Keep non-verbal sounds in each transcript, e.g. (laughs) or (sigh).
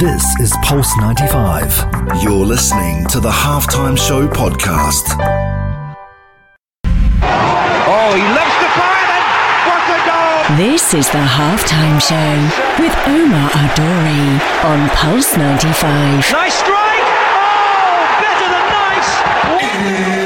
This is Pulse 95. You're listening to the Halftime Show podcast. Oh, he loves the fire. What a goal! This is the halftime show with Omar Adori on Pulse 95. Nice strike! Oh, better than nice!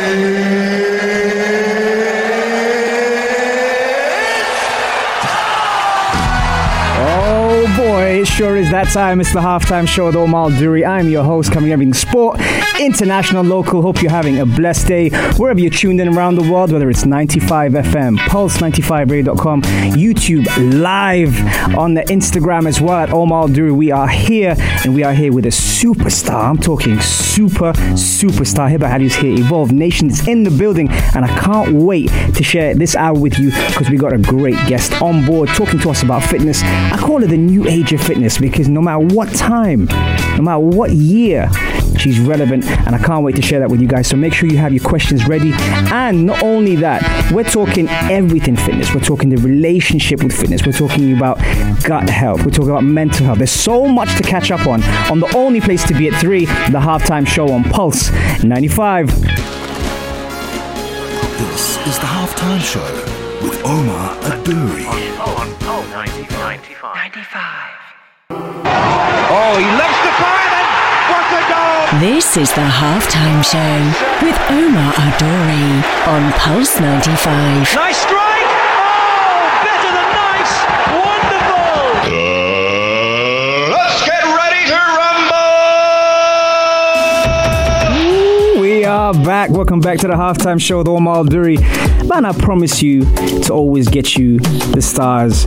It sure is that time. It's the halftime show with Omar Duri. I'm your host, coming covering everything sport, international, local. Hope you're having a blessed day wherever you're tuned in around the world, whether it's 95 FM, Pulse95Radio.com, YouTube, live on the Instagram as well at Omar Duri. We are here and we are here with a superstar. I'm talking super, superstar. Heba Ali's here. Evolve Nations in the building, and I can't wait to share this hour with you because we got a great guest on board talking to us about fitness. I call it the new age of fitness because no matter what time, no matter what year, she's relevant, and I can't wait to share that with you guys. So make sure you have your questions ready. And not only that, we're talking everything fitness. We're talking the relationship with fitness. We're talking about gut health. We're talking about mental health. There's so much to catch up on on the only place to be at three, the halftime show on Pulse 95. This is the Halftime Show with Omar Aduri. Oh, he loves the fire then. What a goal! This is the halftime show with Omar Adori on Pulse 95. Nice strike! Oh, better than nice! Wonderful! Uh, let's get ready to rumble! We are back. Welcome back to the halftime show with Omar Duri. Man, I promise you to always get you the stars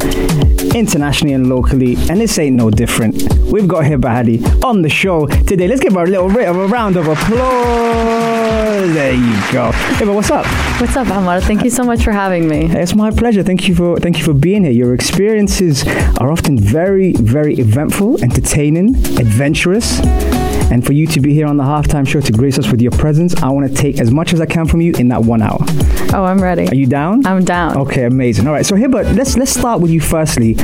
internationally and locally, and this ain't no different. We've got Heba Ali on the show today. Let's give her a little bit of a round of applause. There you go. Heba, what's up? What's up, Amar? Thank you so much for having me. It's my pleasure. Thank you for thank you for being here. Your experiences are often very, very eventful, entertaining, adventurous. And for you to be here on the halftime show to grace us with your presence, I want to take as much as I can from you in that one hour. Oh, I'm ready. Are you down? I'm down. Okay, amazing. All right, so Heba, let's let's start with you firstly.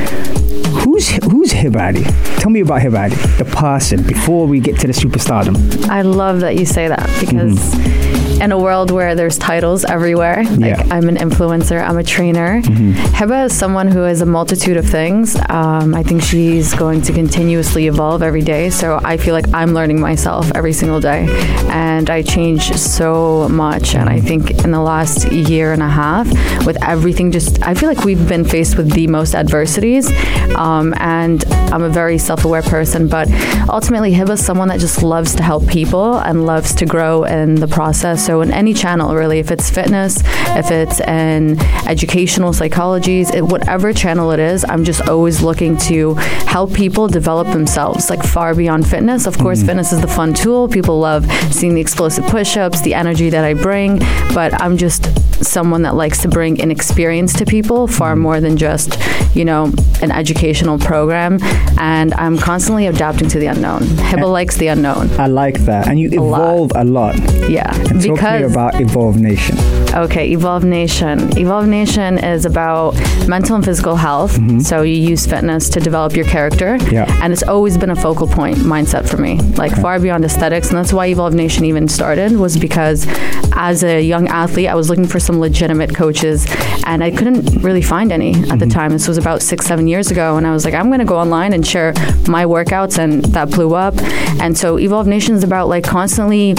Who's who's Heba Ali? Tell me about Heba Ali, the person, before we get to the superstardom. I love that you say that because mm-hmm. In a world where there's titles everywhere, like Yeah. I'm an influencer, I'm a trainer. Heba is someone who is a multitude of things. Um, I think she's going to continuously evolve every day. So I feel like I'm learning myself every single day, and I change so much. And I think in the last year and a half, with everything, just I feel like we've been faced with the most adversities. Um, and I'm a very self-aware person, but ultimately, Heba is someone that just loves to help people and loves to grow in the process. So in any channel, really, if it's fitness, if it's in educational psychologies, it, whatever channel it is, I'm just always looking to help people develop themselves, like far beyond fitness. Of course, mm-hmm. fitness is the fun tool. People love seeing the explosive push-ups, the energy that I bring, but I'm just someone that likes to bring an experience to people far mm-hmm. more than just, you know, an educational program. And I'm constantly adapting to the unknown. Heba likes the unknown. I like that, and you lot. evolve a lot. Yeah. And talk to me about Evolve Nation. Okay, Evolve Nation. Evolve Nation is about mental and physical health. Mm-hmm. So you use fitness to develop your character. Yeah. And it's always been a focal point mindset for me, like far beyond aesthetics. And that's why Evolve Nation even started was because as a young athlete, I was looking for some legitimate coaches and I couldn't really find any at the mm-hmm. time. This was about six, seven years ago. And I was like, I'm going to go online and share my workouts. And that blew up. And so Evolve Nation is about like constantly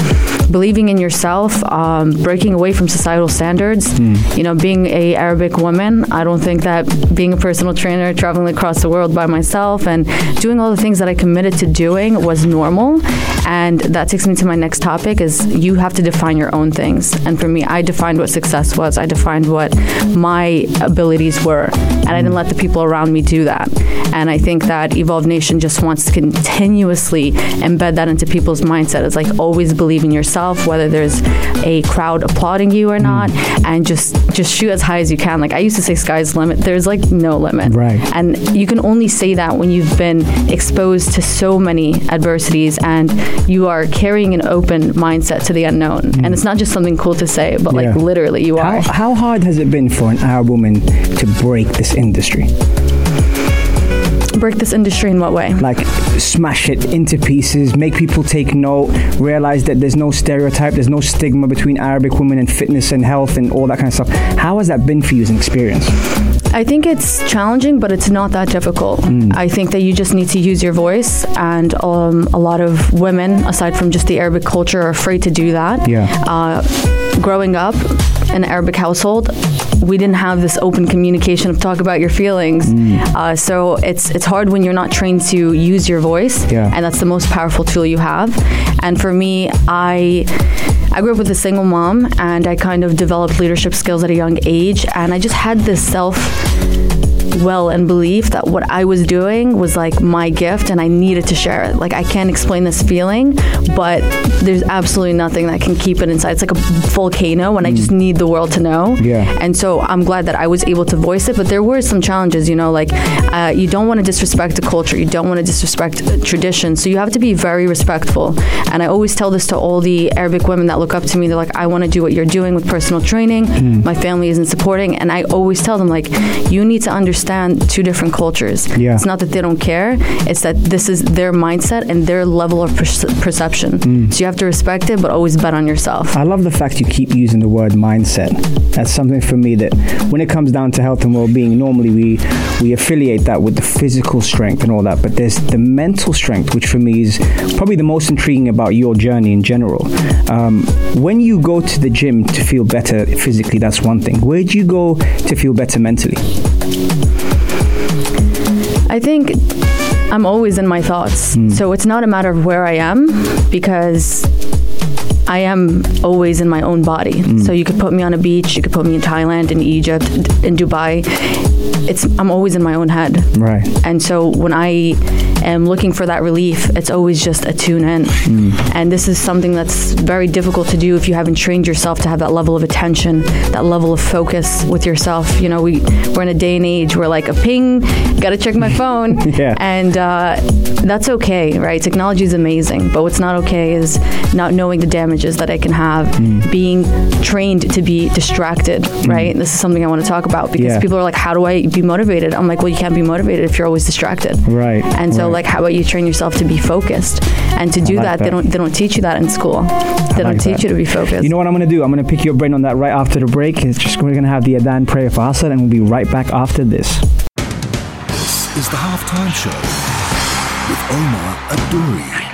believing in yourself, um, breaking away from societal standards. You know, being a Arabic woman, I don't think that being a personal trainer, traveling across the world by myself, and doing all the things that I committed to doing was normal. And that takes me to my next topic: is you have to define your own things. And for me, I defined what success was. I defined what my abilities were, and I didn't let the people around me do that. And I think that Evolve Nation just wants to continuously embed that into people's mindset. It's like always believe in yourself, whether there's a crowd applauding you or not, hmm. and just just shoot as high as you can. Like I used to say, sky's the limit. There's like no limit. Right. And you can only say that when you've been exposed to so many adversities and you are carrying an open mindset to the unknown. Hmm. And it's not just something cool to say, but like literally you are. How, how hard has it been for an Arab woman to break this industry? Break this industry in what way? like smash it into pieces, make people take note, realize that there's no stereotype, there's no stigma between Arabic women and fitness and health and all that kind of stuff. How has that been for you as an experience? I think it's challenging, but it's not that difficult. Mm. I think that you just need to use your voice, and um, a lot of women, aside from just the Arabic culture, are afraid to do that. Yeah. Uh, growing up in an Arabic household, we didn't have this open communication of talk about your feelings. Mm. Uh, so it's it's hard when you're not trained to use your voice, Yeah. and that's the most powerful tool you have. And for me, I. I grew up with a single mom and I kind of developed leadership skills at a young age and I just had this self well and belief that what I was doing was like my gift and I needed to share it. Like I can't explain this feeling, but there's absolutely nothing that can keep it inside. It's like a volcano and I just need the world to know. Yeah. And so I'm glad that I was able to voice it, but there were some challenges, you know, like uh, you don't want to disrespect the culture, you don't want to disrespect tradition. So you have to be very respectful. And I always tell this to all the Arabic women that look up to me. They're like, I want to do what you're doing with personal training. My family isn't supporting. And I always tell them, like, you need to understand two different cultures. Yeah. It's not that they don't care, it's that this is their mindset and their level of perce- perception. So you have to respect it, but always bet on yourself. I love the fact you keep using the word mindset. That's something for me that when it comes down to health and well-being, normally we we affiliate that with the physical strength and all that, but there's the mental strength, which for me is probably the most intriguing about your journey in general. Um, when you go to the gym to feel better physically, that's one thing. Where do you go to feel better mentally? I think I'm always in my thoughts. Hmm. So it's not a matter of where I am because I am always in my own body. Hmm. So you could put me on a beach, you could put me in Thailand, in Egypt, in Dubai. It's I'm always in my own head. Right. And so when I am looking for that relief, it's always just a tune in. Mm. And this is something that's very difficult to do if you haven't trained yourself to have that level of attention, that level of focus with yourself. You know, we, we're in a day and age where like a ping, gotta check my phone. (laughs) Yeah. And uh, that's okay, right? Technology is amazing, but what's not okay is not knowing the damages that it can have, mm. being trained to be distracted, mm. right? This is something I want to talk about because Yeah. people are like, how do I be motivated? I'm like, well, you can't be motivated if you're always distracted. Right, And so, right. like, how about you train yourself to be focused? And to do like that, that. they don't they don't teach you that in school. They don't like teach that. you to be focused. You know what I'm going to do? I'm going to pick your brain on that right after the break. It's just we're going to have the Adan prayer for Hassan, and we'll be right back after this. This is the halftime show with Omar Adouri.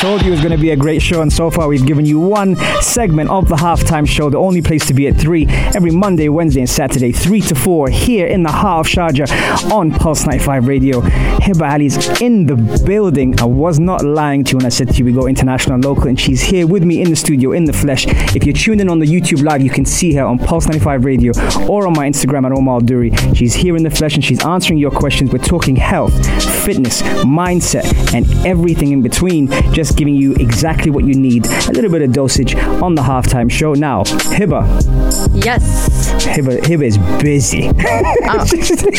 Told you, it was going to be a great show, and so far we've given you one segment of the halftime show, the only place to be at 3 every Monday, Wednesday, and Saturday, 3 to 4, here in the heart of Sharjah on Pulse 95 Radio. Heba Ali's in the building. I was not lying to you when I said to you we go international and local, and she's here with me in the studio, in the flesh. If you're tuned in on the YouTube Live, you can see her on Pulse 95 Radio or on my Instagram at Omar Duri. She's here in the flesh and she's answering your questions. We're talking health, fitness, mindset, and everything in between. Just giving you exactly what you need. A little bit of dosage on the halftime show. Now, Heba. yes, Heba, Heba is busy.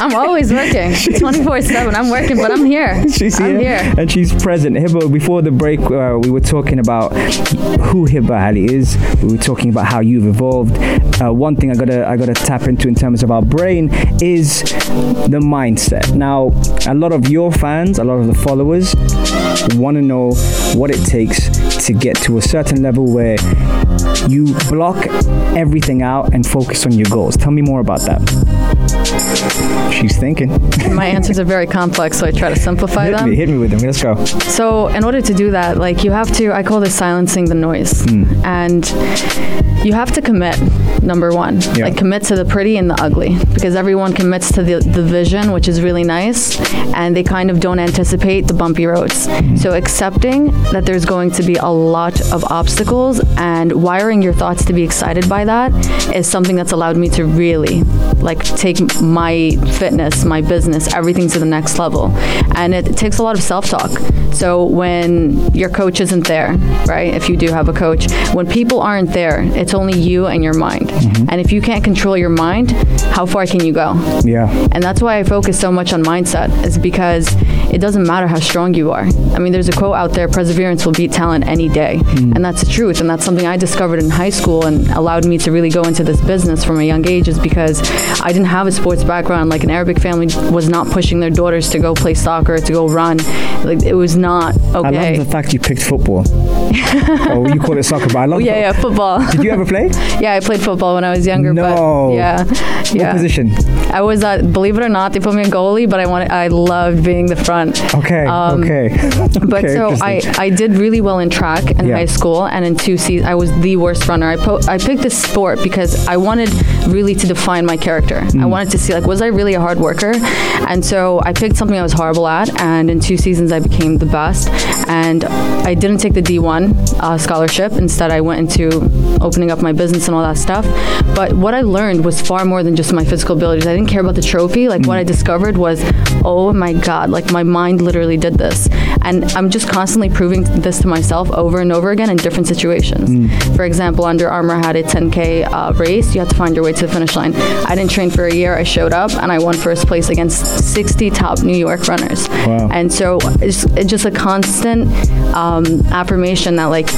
I'm always working, (laughs) 24 seven. I'm working, but I'm here. (laughs) she's I'm here, here. and she's present. Heba, before the break, uh, we were talking about who Heba Ali is. We were talking about how you've evolved. Uh, one thing I gotta I gotta tap into in terms of our brain is the mindset. Now, a lot of your fans, a lot of the followers, want to know what it takes to get to a certain level where you block everything out and focus on your goals. Tell me more about that. She's thinking. (laughs) My answers are very complex, so I try to simplify hit them. me, hit me with them. Let's go. So, in order to do that, like you have to, I call this silencing the noise. Hmm. And you have to commit, number one. Yeah. Like, commit to the pretty and the ugly. Because everyone commits to the, the vision, which is really nice, and they kind of don't anticipate the bumpy roads. Hmm. So, accepting that there's going to be a lot of obstacles and wiring your thoughts to be excited by that is something that's allowed me to really, like, take my fitness, my business, everything to the next level. And it, takes a lot of self talk. So when your coach isn't there, right? If you do have a coach, when people aren't there, it's only you and your mind. Mind. And if you can't control your mind, how far can you go? Yeah. And that's why I focus so much on mindset, is because it doesn't matter how strong you are. I mean, there's a quote out there perseverance will beat talent any day. Mm. And that's the truth. And that's something I discovered in high school and allowed me to really go into this business from a young age, is because I didn't have a sports background. Like an Arabic family was not pushing their daughters to go play soccer, to go run. Like it was not okay. I love the fact you picked football. (laughs) oh, you call it soccer, but I love oh, yeah, yeah, football. Did you ever play? (laughs) yeah, I played football when I was younger. No. But yeah, What yeah. position? I was, uh, believe it or not, they put me in goalie, but I wanted, I loved being the front. Okay. Um, okay. (laughs) But Okay, so I. I did really well in track in Yeah. high school, and in two seasons I was the worst runner. I po- I picked this sport because I wanted really to define my character. Mm. I wanted to see like was I really a hard worker, and so I picked something I was horrible at, and in two seasons I became the best. And I didn't take the D1 uh, scholarship. Instead, I went into opening up my business and all that stuff. But what I learned was far more than just my physical abilities. I didn't care about the trophy. Like what I mm. discovered was, oh my god, like my mind literally did this, and I'm just constantly proving this to myself over and over again in different situations. For example, Under Armour had a 10k uh, race. You have to find your way to the finish line. I didn't train for a year. I showed up and I won first place against 60 top New York runners. Wow. And so it's, it's just a constant um, affirmation that like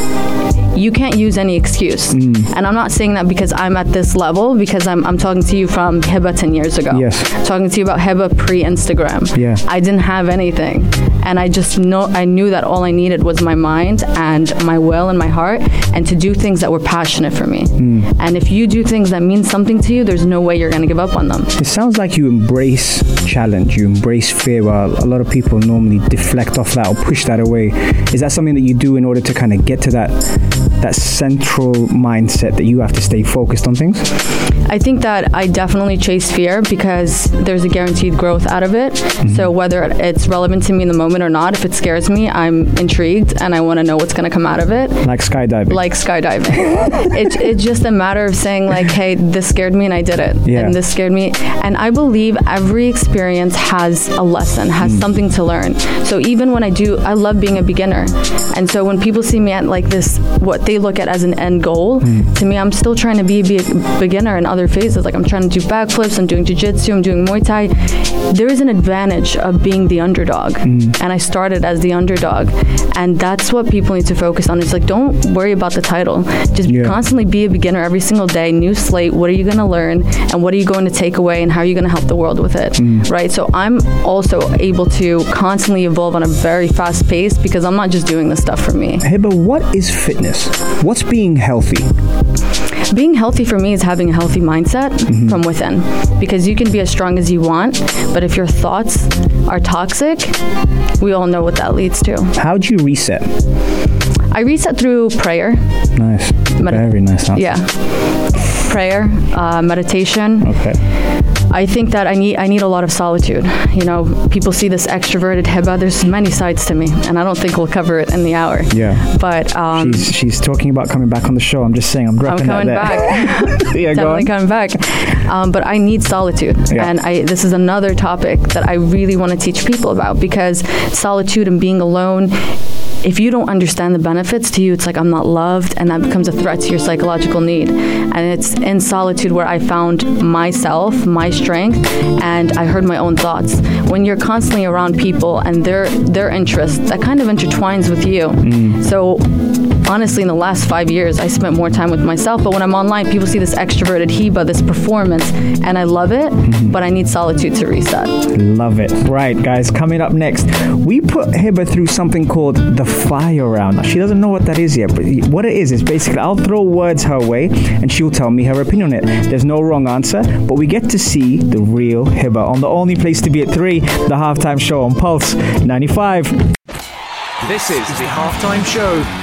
you can't use any excuse. Mm. And I'm not saying that because I'm at this level, because I'm, I'm talking to you from Heba 10 years ago. Yes. Talking to you about Heba pre Instagram. Yeah. I didn't have anything. And I just know, I knew that all I needed was my mind and my will and my heart and to do things that were passionate for me. Mm. And if you do things that mean something to you, there's no way you're going to give up on them. It sounds like you embrace challenge, you embrace fear, while a lot of people normally deflect off that or push that away. Is that something that you do in order to kind of get to that that central mindset that you have to stay focused on things? I think that I definitely chase fear because there's a guaranteed growth out of it. Mm-hmm. So whether it's relevant to me in the moment or not, if it scares me, I'm intrigued and I want to know what's going to come out of it. Like skydiving. Like skydiving, (laughs) it, it's just a matter of saying like, "Hey, this scared me and I did it, Yeah. and this scared me." And I believe every experience has a lesson, has mm. something to learn. So even when I do, I love being a beginner, and so when people see me at like this, what they look at as an end goal, hmm. to me, I'm still trying to be a beginner in other phases. Like I'm trying to do backflips, I'm doing jujitsu, I'm doing Muay Thai. There is an advantage of being the underdog, hmm. and I started as the underdog, and that's what people need to focus on. It's like don't worry about the title, just Yeah. constantly be a beginner every single day. New slate. What are you going to learn, and what are you going to take away, and how are you going to help the world with it, hmm. right? So I'm also able to constantly evolve on a very fast pace because I'm not just doing this stuff for me. Heba, what is fitness? What's being healthy? Being healthy for me is having a healthy mindset from within because you can be as strong as you want, but if your thoughts are toxic, we all know what that leads to. How do you reset? I reset through prayer. Nice. Medi- Very nice answer. Yeah. Prayer, uh, meditation. Okay. I think that I need I need a lot of solitude. (laughs) You know, people see this extroverted Heba. There's many sides to me, and I don't think we'll cover it in the hour. Yeah. But um, She's, she's talking about coming back on the show. I'm just saying, I'm I'm coming that back. (laughs) yeah, go Definitely coming back. Um, but I need solitude, Yeah. and I this is another topic that I really want to teach people about because solitude and being alone. If you don't understand the benefits to you, it's like I'm not loved, and that becomes a threat to your psychological need. And it's in solitude where I found myself, my strength, and I heard my own thoughts. When you're constantly around people and their their interests, that kind of intertwines with you. Mm. So honestly, in the last five years, I spent more time with myself. But when I'm online, people see this extroverted Heba, this performance, and I love it. Mm-hmm. But I need solitude to reset. Love it. Right, guys, coming up next, we put Heba through something called the fire round. Now, she doesn't know what that is yet, but what it is is basically I'll throw words her way and she'll tell me her opinion on it. There's no wrong answer, but we get to see the real Heba on the only place to be at 3, the halftime show on Pulse 95. This is the halftime show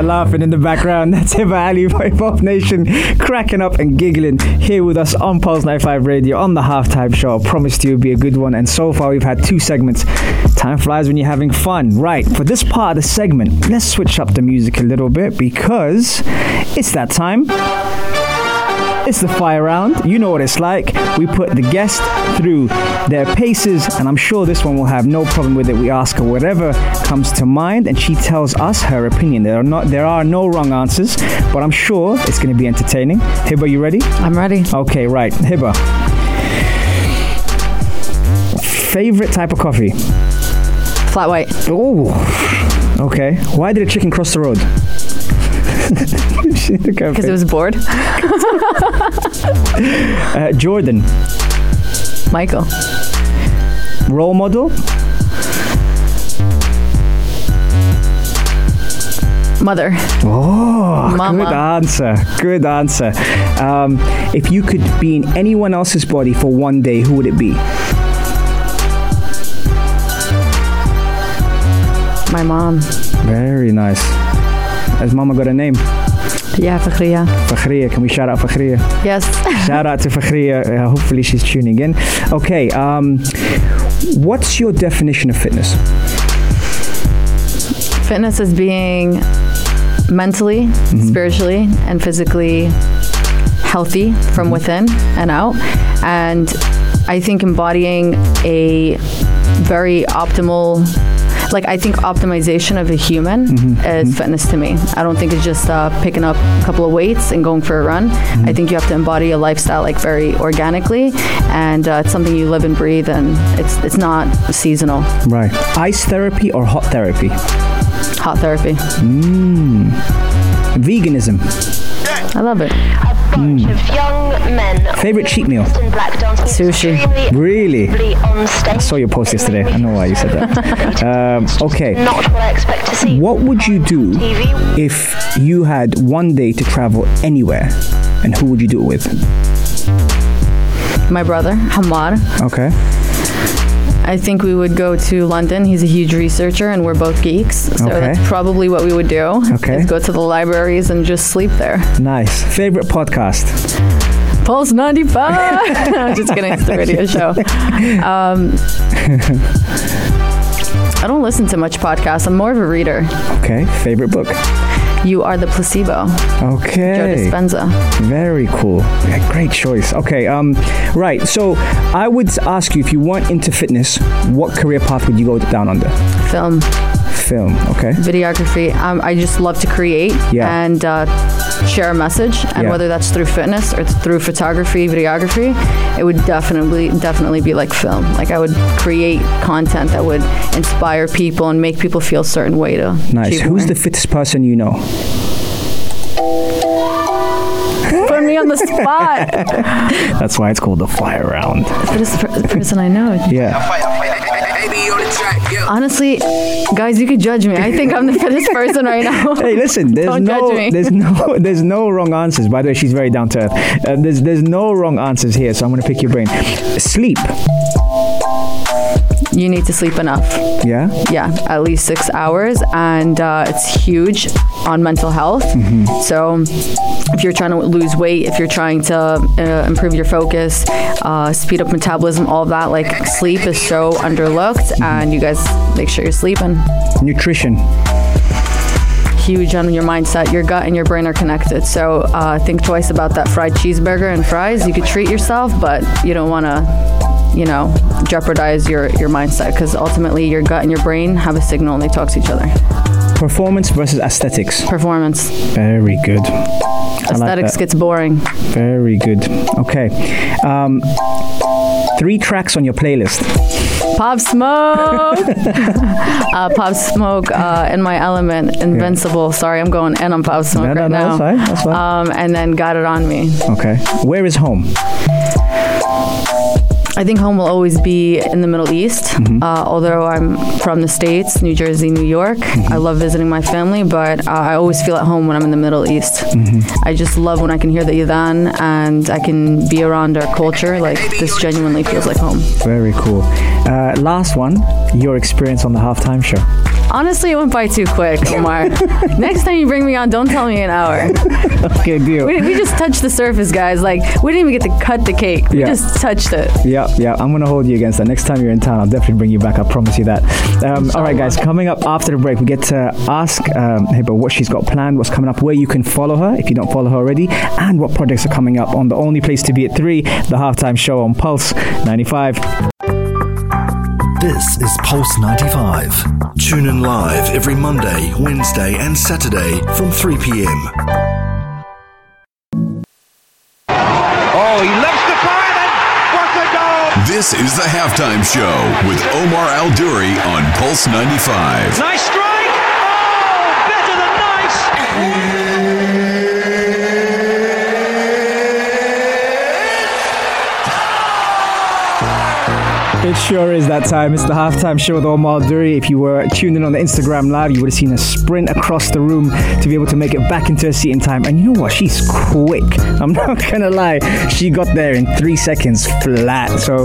Laughing in the background. (laughs) That's Heba Ali Hip Hop Nation, cracking up and giggling here with us on Pulse 95 Radio on the halftime show. I promised you it would be a good one, and so far we've had two segments. Time flies when you're having fun. Right, for this part of the segment, let's switch up the music a little bit because it's that time. It's the fire round. You know what it's like. We put the guest through their paces, and I'm sure this one will have no problem with it. We ask her whatever comes to mind, and she tells us her opinion. There are not there are no wrong answers, but I'm sure it's going to be entertaining. Heba, you ready? I'm ready. Okay, right. Heba. Favorite type of coffee? Flat white. Oh, okay. Why did a chicken cross the road? (laughs) (laughs) Because it was bored. (laughs) uh, Jordan, Michael. role model. Mother. Oh, Mama. good answer. Good answer. Um, if you could be in anyone else's body for one day, who would it be? My mom. Very nice. Has Mama got a name? Yeah, Fakhriya. Fakhriya. Can we shout out Fakhriya? Yes. (laughs) Shout out to Fakhriya. Uh, hopefully she's tuning in. Okay. Um, what's your definition of fitness? Fitness is being mentally, spiritually, and physically healthy from within and out. And I think embodying a very optimal like I think optimization of a human is fitness to me. I don't think it's just uh, picking up a couple of weights and going for a run. I think you have to embody a lifestyle like very organically, and uh, it's something you live and breathe, and it's it's not seasonal. Right. Ice therapy or hot therapy? Hot therapy, Veganism. I love it. Bunch of young men. Favorite cheat meal? Black Sushi. Really? on stage. I saw your post yesterday. I know why you said that. (laughs) Um, okay. Not what I expect to see. What would you do TV. if you had one day to travel anywhere? And who would you do it with? My brother, Hamad. Okay. I think we would go to London. He's a huge researcher, and we're both geeks. So Okay. that's probably what we would do. Okay. Is go to the libraries and just sleep there. Nice. Favorite podcast? Pulse 95. (laughs) I'm just kidding. It's the radio show. Um, (laughs) I don't listen to much podcasts. I'm more of a reader. Okay. Favorite book? You are the placebo. Okay. Joe. Dispenza. Very cool. Yeah, great choice. Okay. Um. Right. So I would ask you if you weren't into fitness, what career path would you go down under? Film, Film. Okay. videography. Um, I just love to create Yeah. and uh, share a message. And Yeah. whether that's through fitness or through photography, videography, it would definitely, definitely be like film. Like I would create content that would inspire people and make people feel a certain way to Nice. Who's more. the fittest person you know? Put me on the (laughs) spot. That's why it's called the fire round. Fittest per- person I know. Yeah. Honestly, guys, you could judge me. I think I'm the fittest (laughs) person right now. Hey, listen. There's Don't no, judge me. there's no, (laughs) there's no wrong answers. By the way, she's very down to earth. Uh, there's, there's no wrong answers here. So I'm gonna pick your brain. Sleep. You need to sleep enough. Yeah. Yeah, at least six hours, and uh, it's huge on mental health. Mm-hmm. So, if you're trying to lose weight, if you're trying to uh, improve your focus, uh, speed up metabolism, all that, like sleep is so underlooked, and you guys make sure you're sleeping. Nutrition. Huge on your mindset. Your gut and your brain are connected. So, uh, think twice about that fried cheeseburger and fries. You could treat yourself, but you don't want to. You know, jeopardize your, your mindset because ultimately your gut and your brain have a signal and they talk to each other. Performance versus aesthetics. Performance. Very good. I like Aesthetics gets boring. Very good. Okay. Um, three tracks on your playlist. Pop Smoke. (laughs) uh, Pop Smoke uh, in my element. Invincible. Sorry, I'm going in on Pop Smoke No, no, right no, now. that's fine, that's fine. Um, and then Got It On Me. Okay. Where is home? I think home will always be in the Middle East. Mm-hmm. Uh, although I'm from the States, New Jersey, New York, Mm-hmm. I love visiting my family, but uh, I always feel at home when I'm in the Middle East. Mm-hmm. I just love when I can hear the Yadhan and I can be around our culture. Like, this genuinely feels like home. Very cool. Uh, last one. Your experience on the halftime show. Honestly, it went by too quick, Omar. Next time you bring me on, don't tell me an hour. Okay, deal. We, we just touched the surface, guys. Like, we didn't even get to cut the cake. We Yeah. just touched it. Yeah, yeah. I'm gonna hold you against that. Next time you're in town, I'll definitely bring you back. I promise you that. Um, all right, guys. Coming up after the break, we get to ask um, Heba what she's got planned, what's coming up, where you can follow her if you don't follow her already, and what projects are coming up on the only place to be at three, the halftime show on Pulse 95. This is Pulse 95. Tune in live every Monday, Wednesday, and Saturday from 3 p.m. Oh, he loves the fire then. What a goal! This is the halftime show with Omar Al Duri on Pulse 95. Nice strike. Oh, better than nice. It sure is that time. It's the halftime show with Omar Duri. If you were tuned in on the Instagram live, you would have seen a sprint across the room to be able to make it back into her seat in time. And you know what? She's quick. (laughs) I'm not gonna lie. She got there in three seconds flat. So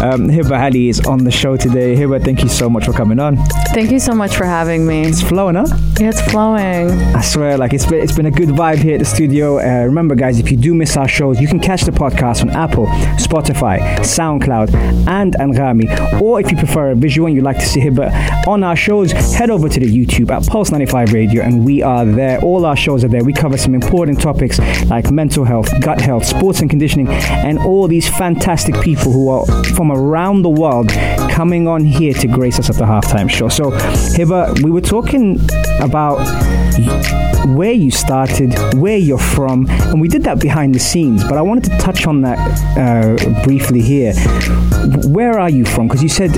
um, Heba Ali is on the show today. Heba, thank you so much for coming on. Thank you so much for having me. It's flowing, huh? Yeah, it's flowing. I swear, like it's been, it's been a good vibe here at the studio. Uh, remember, guys, if you do miss our shows, you can catch the podcast on Apple, Spotify, SoundCloud, and Anghami. Or if you prefer a visual and you'd like to see Heba on our shows, head over to the YouTube at Pulse 95 Radio, and we are there. All our shows are there. We cover some important topics like mental health, gut health, sports and conditioning, and all these fantastic people who are from around the world coming on here to grace us at the halftime show. So, Heba, we were talking about where you started, where you're from, and we did that behind the scenes. But I wanted to touch on that uh, briefly here. Where are you from? Because you said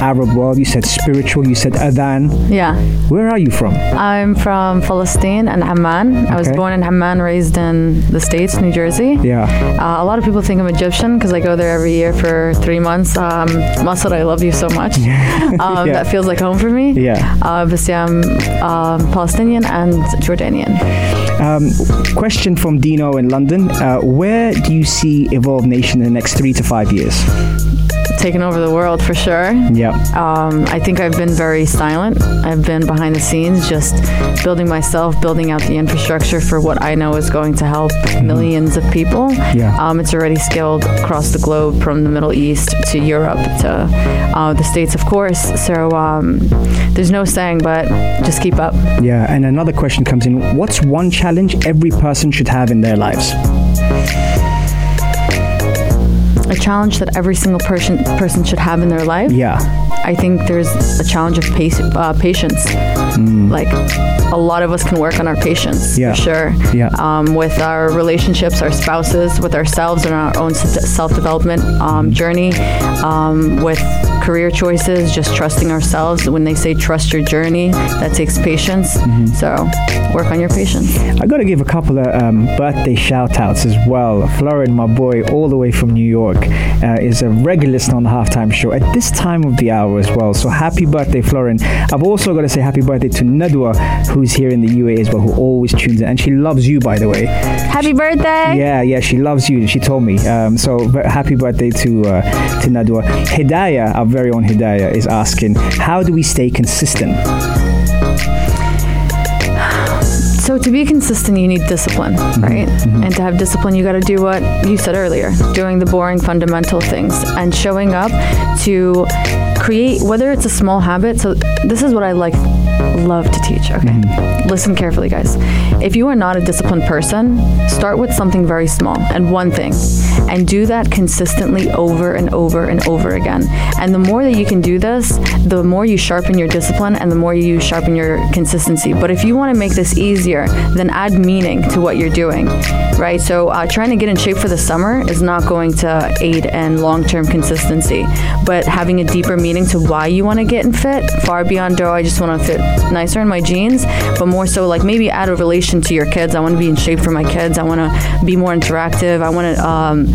Arab world, you said spiritual, you said Adhan. Yeah. Where are you from? I'm from Palestine and Amman. I was born in Amman, raised in the States, New Jersey. Yeah. Uh, a lot of people think I'm Egyptian because I go there every year for three months. Um, Masr, I love you so much. (laughs) Um, Yeah. That feels like home for me. Yeah. Uh, but yeah, I'm um, Palestinian and Jordanian. Um, question from Dino in London. Uh, where do you see Evolve Nation in the next three to five years? Taking over the world for sure. Yeah. Um, I think I've been very silent. I've been behind the scenes, just building myself, building out the infrastructure for what I know is going to help millions of people. Yeah. Um, it's already scaled across the globe from the Middle East to Europe to uh, the States, of course. So um, there's no saying, but just keep up. Yeah, and another question comes in. What's one challenge every person should have in their lives? Challenge that every single person person should have in their life. Yeah. I think there's a challenge of pace, uh, patience. Like a lot of us can work on our patience Yeah. for sure. Yeah. Um, with our relationships, our spouses, with ourselves, and our own self development um, journey. Um, with career choices, just trusting ourselves. When they say trust your journey, that takes patience. So work on your patience. I got to give a couple of um, birthday shout outs as well. Florin, my boy, all the way from New York, uh, is a regular listener on the halftime show at this time of the hour as well. So happy birthday, Florin. I've also got to say happy birthday to Nadwa, who's here in the UAE as well, who always tunes in. And she loves you, by the way. Happy birthday! Yeah, yeah, she loves you. She told me. Um, so happy birthday to uh, to Nadwa. Hidayah, very own Hidayah, is asking, how do we stay consistent? So to be consistent, you need discipline, mm-hmm. right? Mm-hmm. And to have discipline, you got to do what you said earlier, doing the boring fundamental things and showing up to create whether it's a small habit. So this is what I like love to teach, okay? Listen carefully, guys. If you are not a disciplined person, start with something very small and one thing and do that consistently over and over and over again. And the more that you can do this, the more you sharpen your discipline and the more you sharpen your consistency. But if you want to make this easier, then add meaning to what you're doing, right? So uh, trying to get in shape for the summer is not going to aid in long-term consistency. But having a deeper meaning to why you want to get in fit, far beyond oh, I just want to fit nicer in my jeans, but more so like maybe add a relation to your kids. I want to be in shape for my kids. I want to be more interactive. I want to um,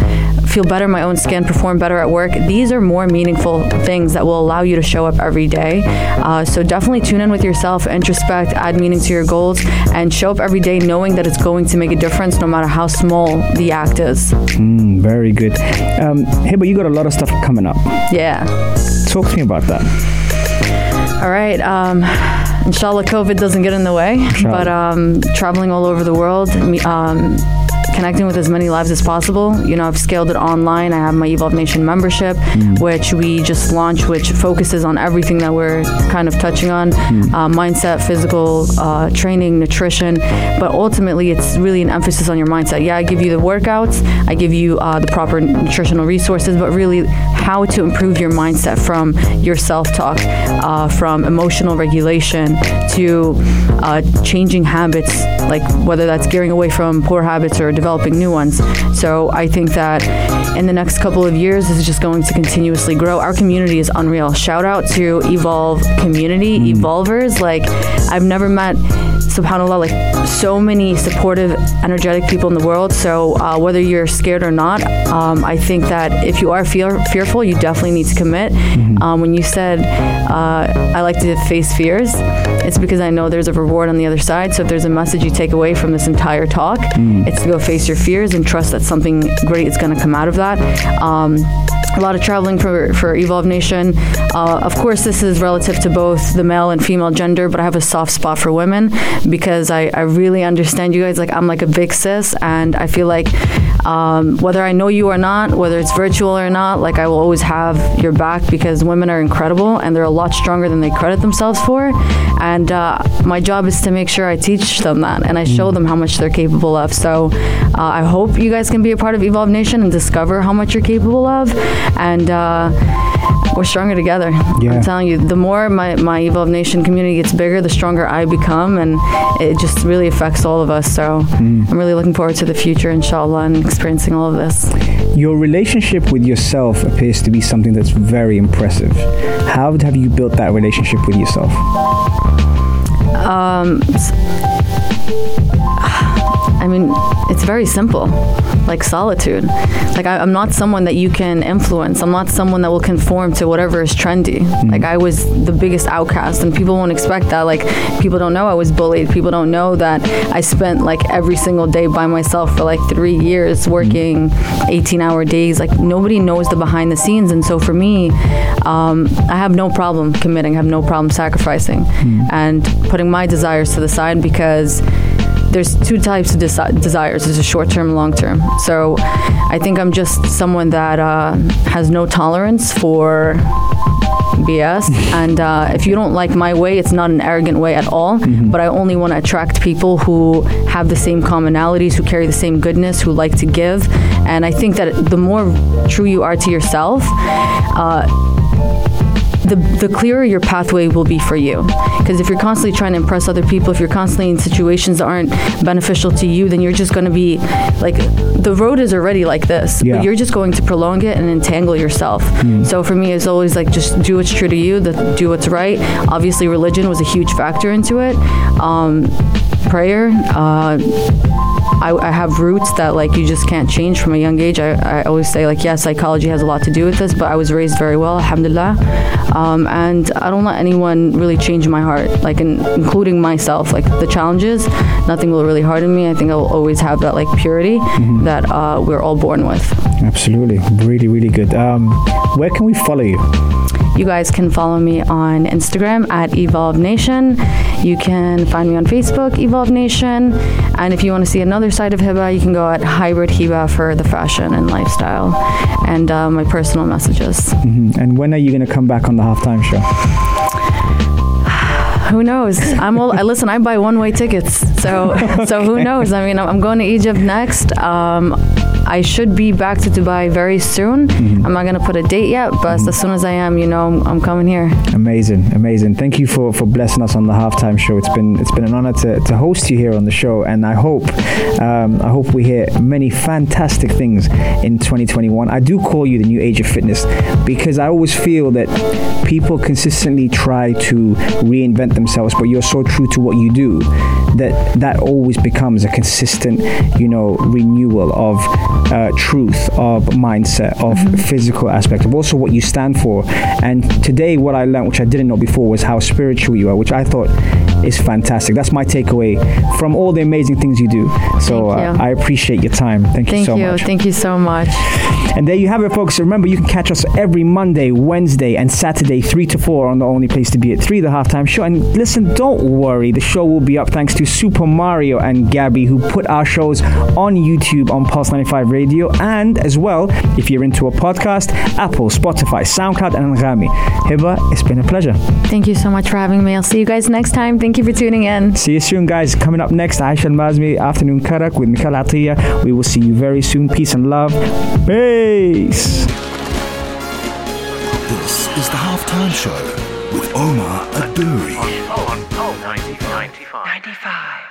feel better in my own skin, perform better at work. These are more meaningful things that will allow you to show up every day. Uh, so definitely tune in with yourself, introspect, add meaning to your goals, and show up every day knowing that it's going to make a difference no matter how small the act is. Mm, very good. Um, hey, but you got a lot of stuff coming up. Yeah. Talk to me about that. All right. Um, inshallah, COVID doesn't get in the way. But um, traveling all over the world, um, connecting with as many lives as possible. You know, I've scaled it online. I have my Evolve Nation membership, which we just launched, which focuses on everything that we're kind of touching on uh, mindset, physical uh, training, nutrition. But ultimately, it's really an emphasis on your mindset. Yeah, I give you the workouts, I give you uh, the proper nutritional resources, but really how to improve your mindset from your self talk, uh, from emotional regulation to uh, changing habits, like whether that's gearing away from poor habits or developing new ones. So I think that in the next couple of years, this is just going to continuously grow. Our community is unreal. Shout out to Evolve community, Evolvers. Like, I've never met subhanallah like so many supportive energetic people in the world so uh, whether you're scared or not um, i think that if you are fear- fearful you definitely need to commit um, when you said uh, i like to face fears it's because i know there's a reward on the other side so if there's a message you take away from this entire talk it's to go face your fears and trust that something great is going to come out of that. Um, a lot of traveling for, for Evolve Nation. Uh, of course, this is relative to both the male and female gender, but I have a soft spot for women because I, I really understand you guys. Like, I'm like a big sis, and I feel like um, whether I know you or not, whether it's virtual or not, like, I will always have your back because women are incredible and they're a lot stronger than they credit themselves for. And uh, my job is to make sure I teach them that and I show them how much they're capable of. So uh, I hope you guys can be a part of Evolve Nation and discover how much you're capable of. And uh, we're stronger together. Yeah. I'm telling you, the more my, my Evolve Nation community gets bigger, the stronger I become. And it just really affects all of us. So I'm really looking forward to the future, inshallah, and experiencing all of this. Your relationship with yourself appears to be something that's very impressive. How have you built that relationship with yourself? I mean, it's very simple, like solitude. Like I, I'm not someone that you can influence. I'm not someone that will conform to whatever is trendy. Mm. Like I was the biggest outcast, and people won't expect that. Like people don't know I was bullied. People don't know that I spent like every single day by myself for like three years mm. working 18-hour days. Like nobody knows the behind the scenes, and so for me, um, I have no problem committing. I have no problem sacrificing mm. and putting my desires to the side because there's two types of desi- desires. There's a short term long term so i think i'm just someone that uh, has no tolerance for bs (laughs) and uh, if you don't like my way it's not an arrogant way at all. But i only want to attract people who have the same commonalities who carry the same goodness who like to give. And i think that the more true you are to yourself uh, the, the clearer your pathway will be for you. Because if you're constantly trying to impress other people, if you're constantly in situations that aren't beneficial to you, then you're just going to be like, the road is already like this, Yeah. but you're just going to prolong it and entangle yourself. So for me, it's always like, just do what's true to you, the, do what's right. Obviously, religion was a huge factor into it. Um, prayer, uh, I, I have roots that like you just can't change from a young age. I, I always say like yeah, psychology has a lot to do with this, but I was raised very well, alhamdulillah. Um, and I don't let anyone really change my heart, like in, including myself. Like the challenges, nothing will really harden me. I think I will always have that like purity that uh, we're all born with. Absolutely, really, really good. Um, where can we follow you? You guys can follow me on Instagram at Evolve Nation. You can find me on Facebook, Evolve Nation. And if you want to see another side of Heba, you can go at Hybrid Heba for the fashion and lifestyle and uh, my personal messages. Mhm. And when are you going to come back on the halftime show? (sighs) Who knows? I'm all, I listen. I buy one-way tickets, so so who knows? I mean, I'm going to Egypt next. Um, I should be back to Dubai very soon. I'm not going to put a date yet, but as soon as I am, you know, I'm, I'm coming here. Amazing, amazing. Thank you for, for blessing us on the halftime show. It's been it's been an honor to, to host you here on the show, and I hope um, I hope we hear many fantastic things in 2021. I do call you the new age of fitness because I always feel that people consistently try to reinvent themselves, but you're so true to what you do that that always becomes a consistent, you know, renewal of uh, truth of mindset, of physical aspect, of also what you stand for. And today, what I learned, which I didn't know before, was how spiritual you are, which I thought is fantastic. That's my takeaway from all the amazing things you do. So uh, you. I appreciate your time. Thank, Thank you so you. much. Thank you so much. And there you have it, folks. Remember, you can catch us every Monday, Wednesday, and Saturday, 3 to 4 on the only place to be at 3, the halftime show. And listen, don't worry, the show will be up thanks to Super Mario and Gabby, who put our shows on YouTube on Pulse 95 Radio. And as well, if you're into a podcast, Apple, Spotify, SoundCloud, and Anghami. Heba, it's been a pleasure. Thank you so much for having me. I'll see you guys next time. Thank you for tuning in. See you soon, guys. Coming up next, Aisha Al Mazmi, Afternoon Karak with Mikhail Atiyah. We will see you very soon. Peace and love. Peace. This is the halftime show with Omar Adouri. On, on, on, 95. 95.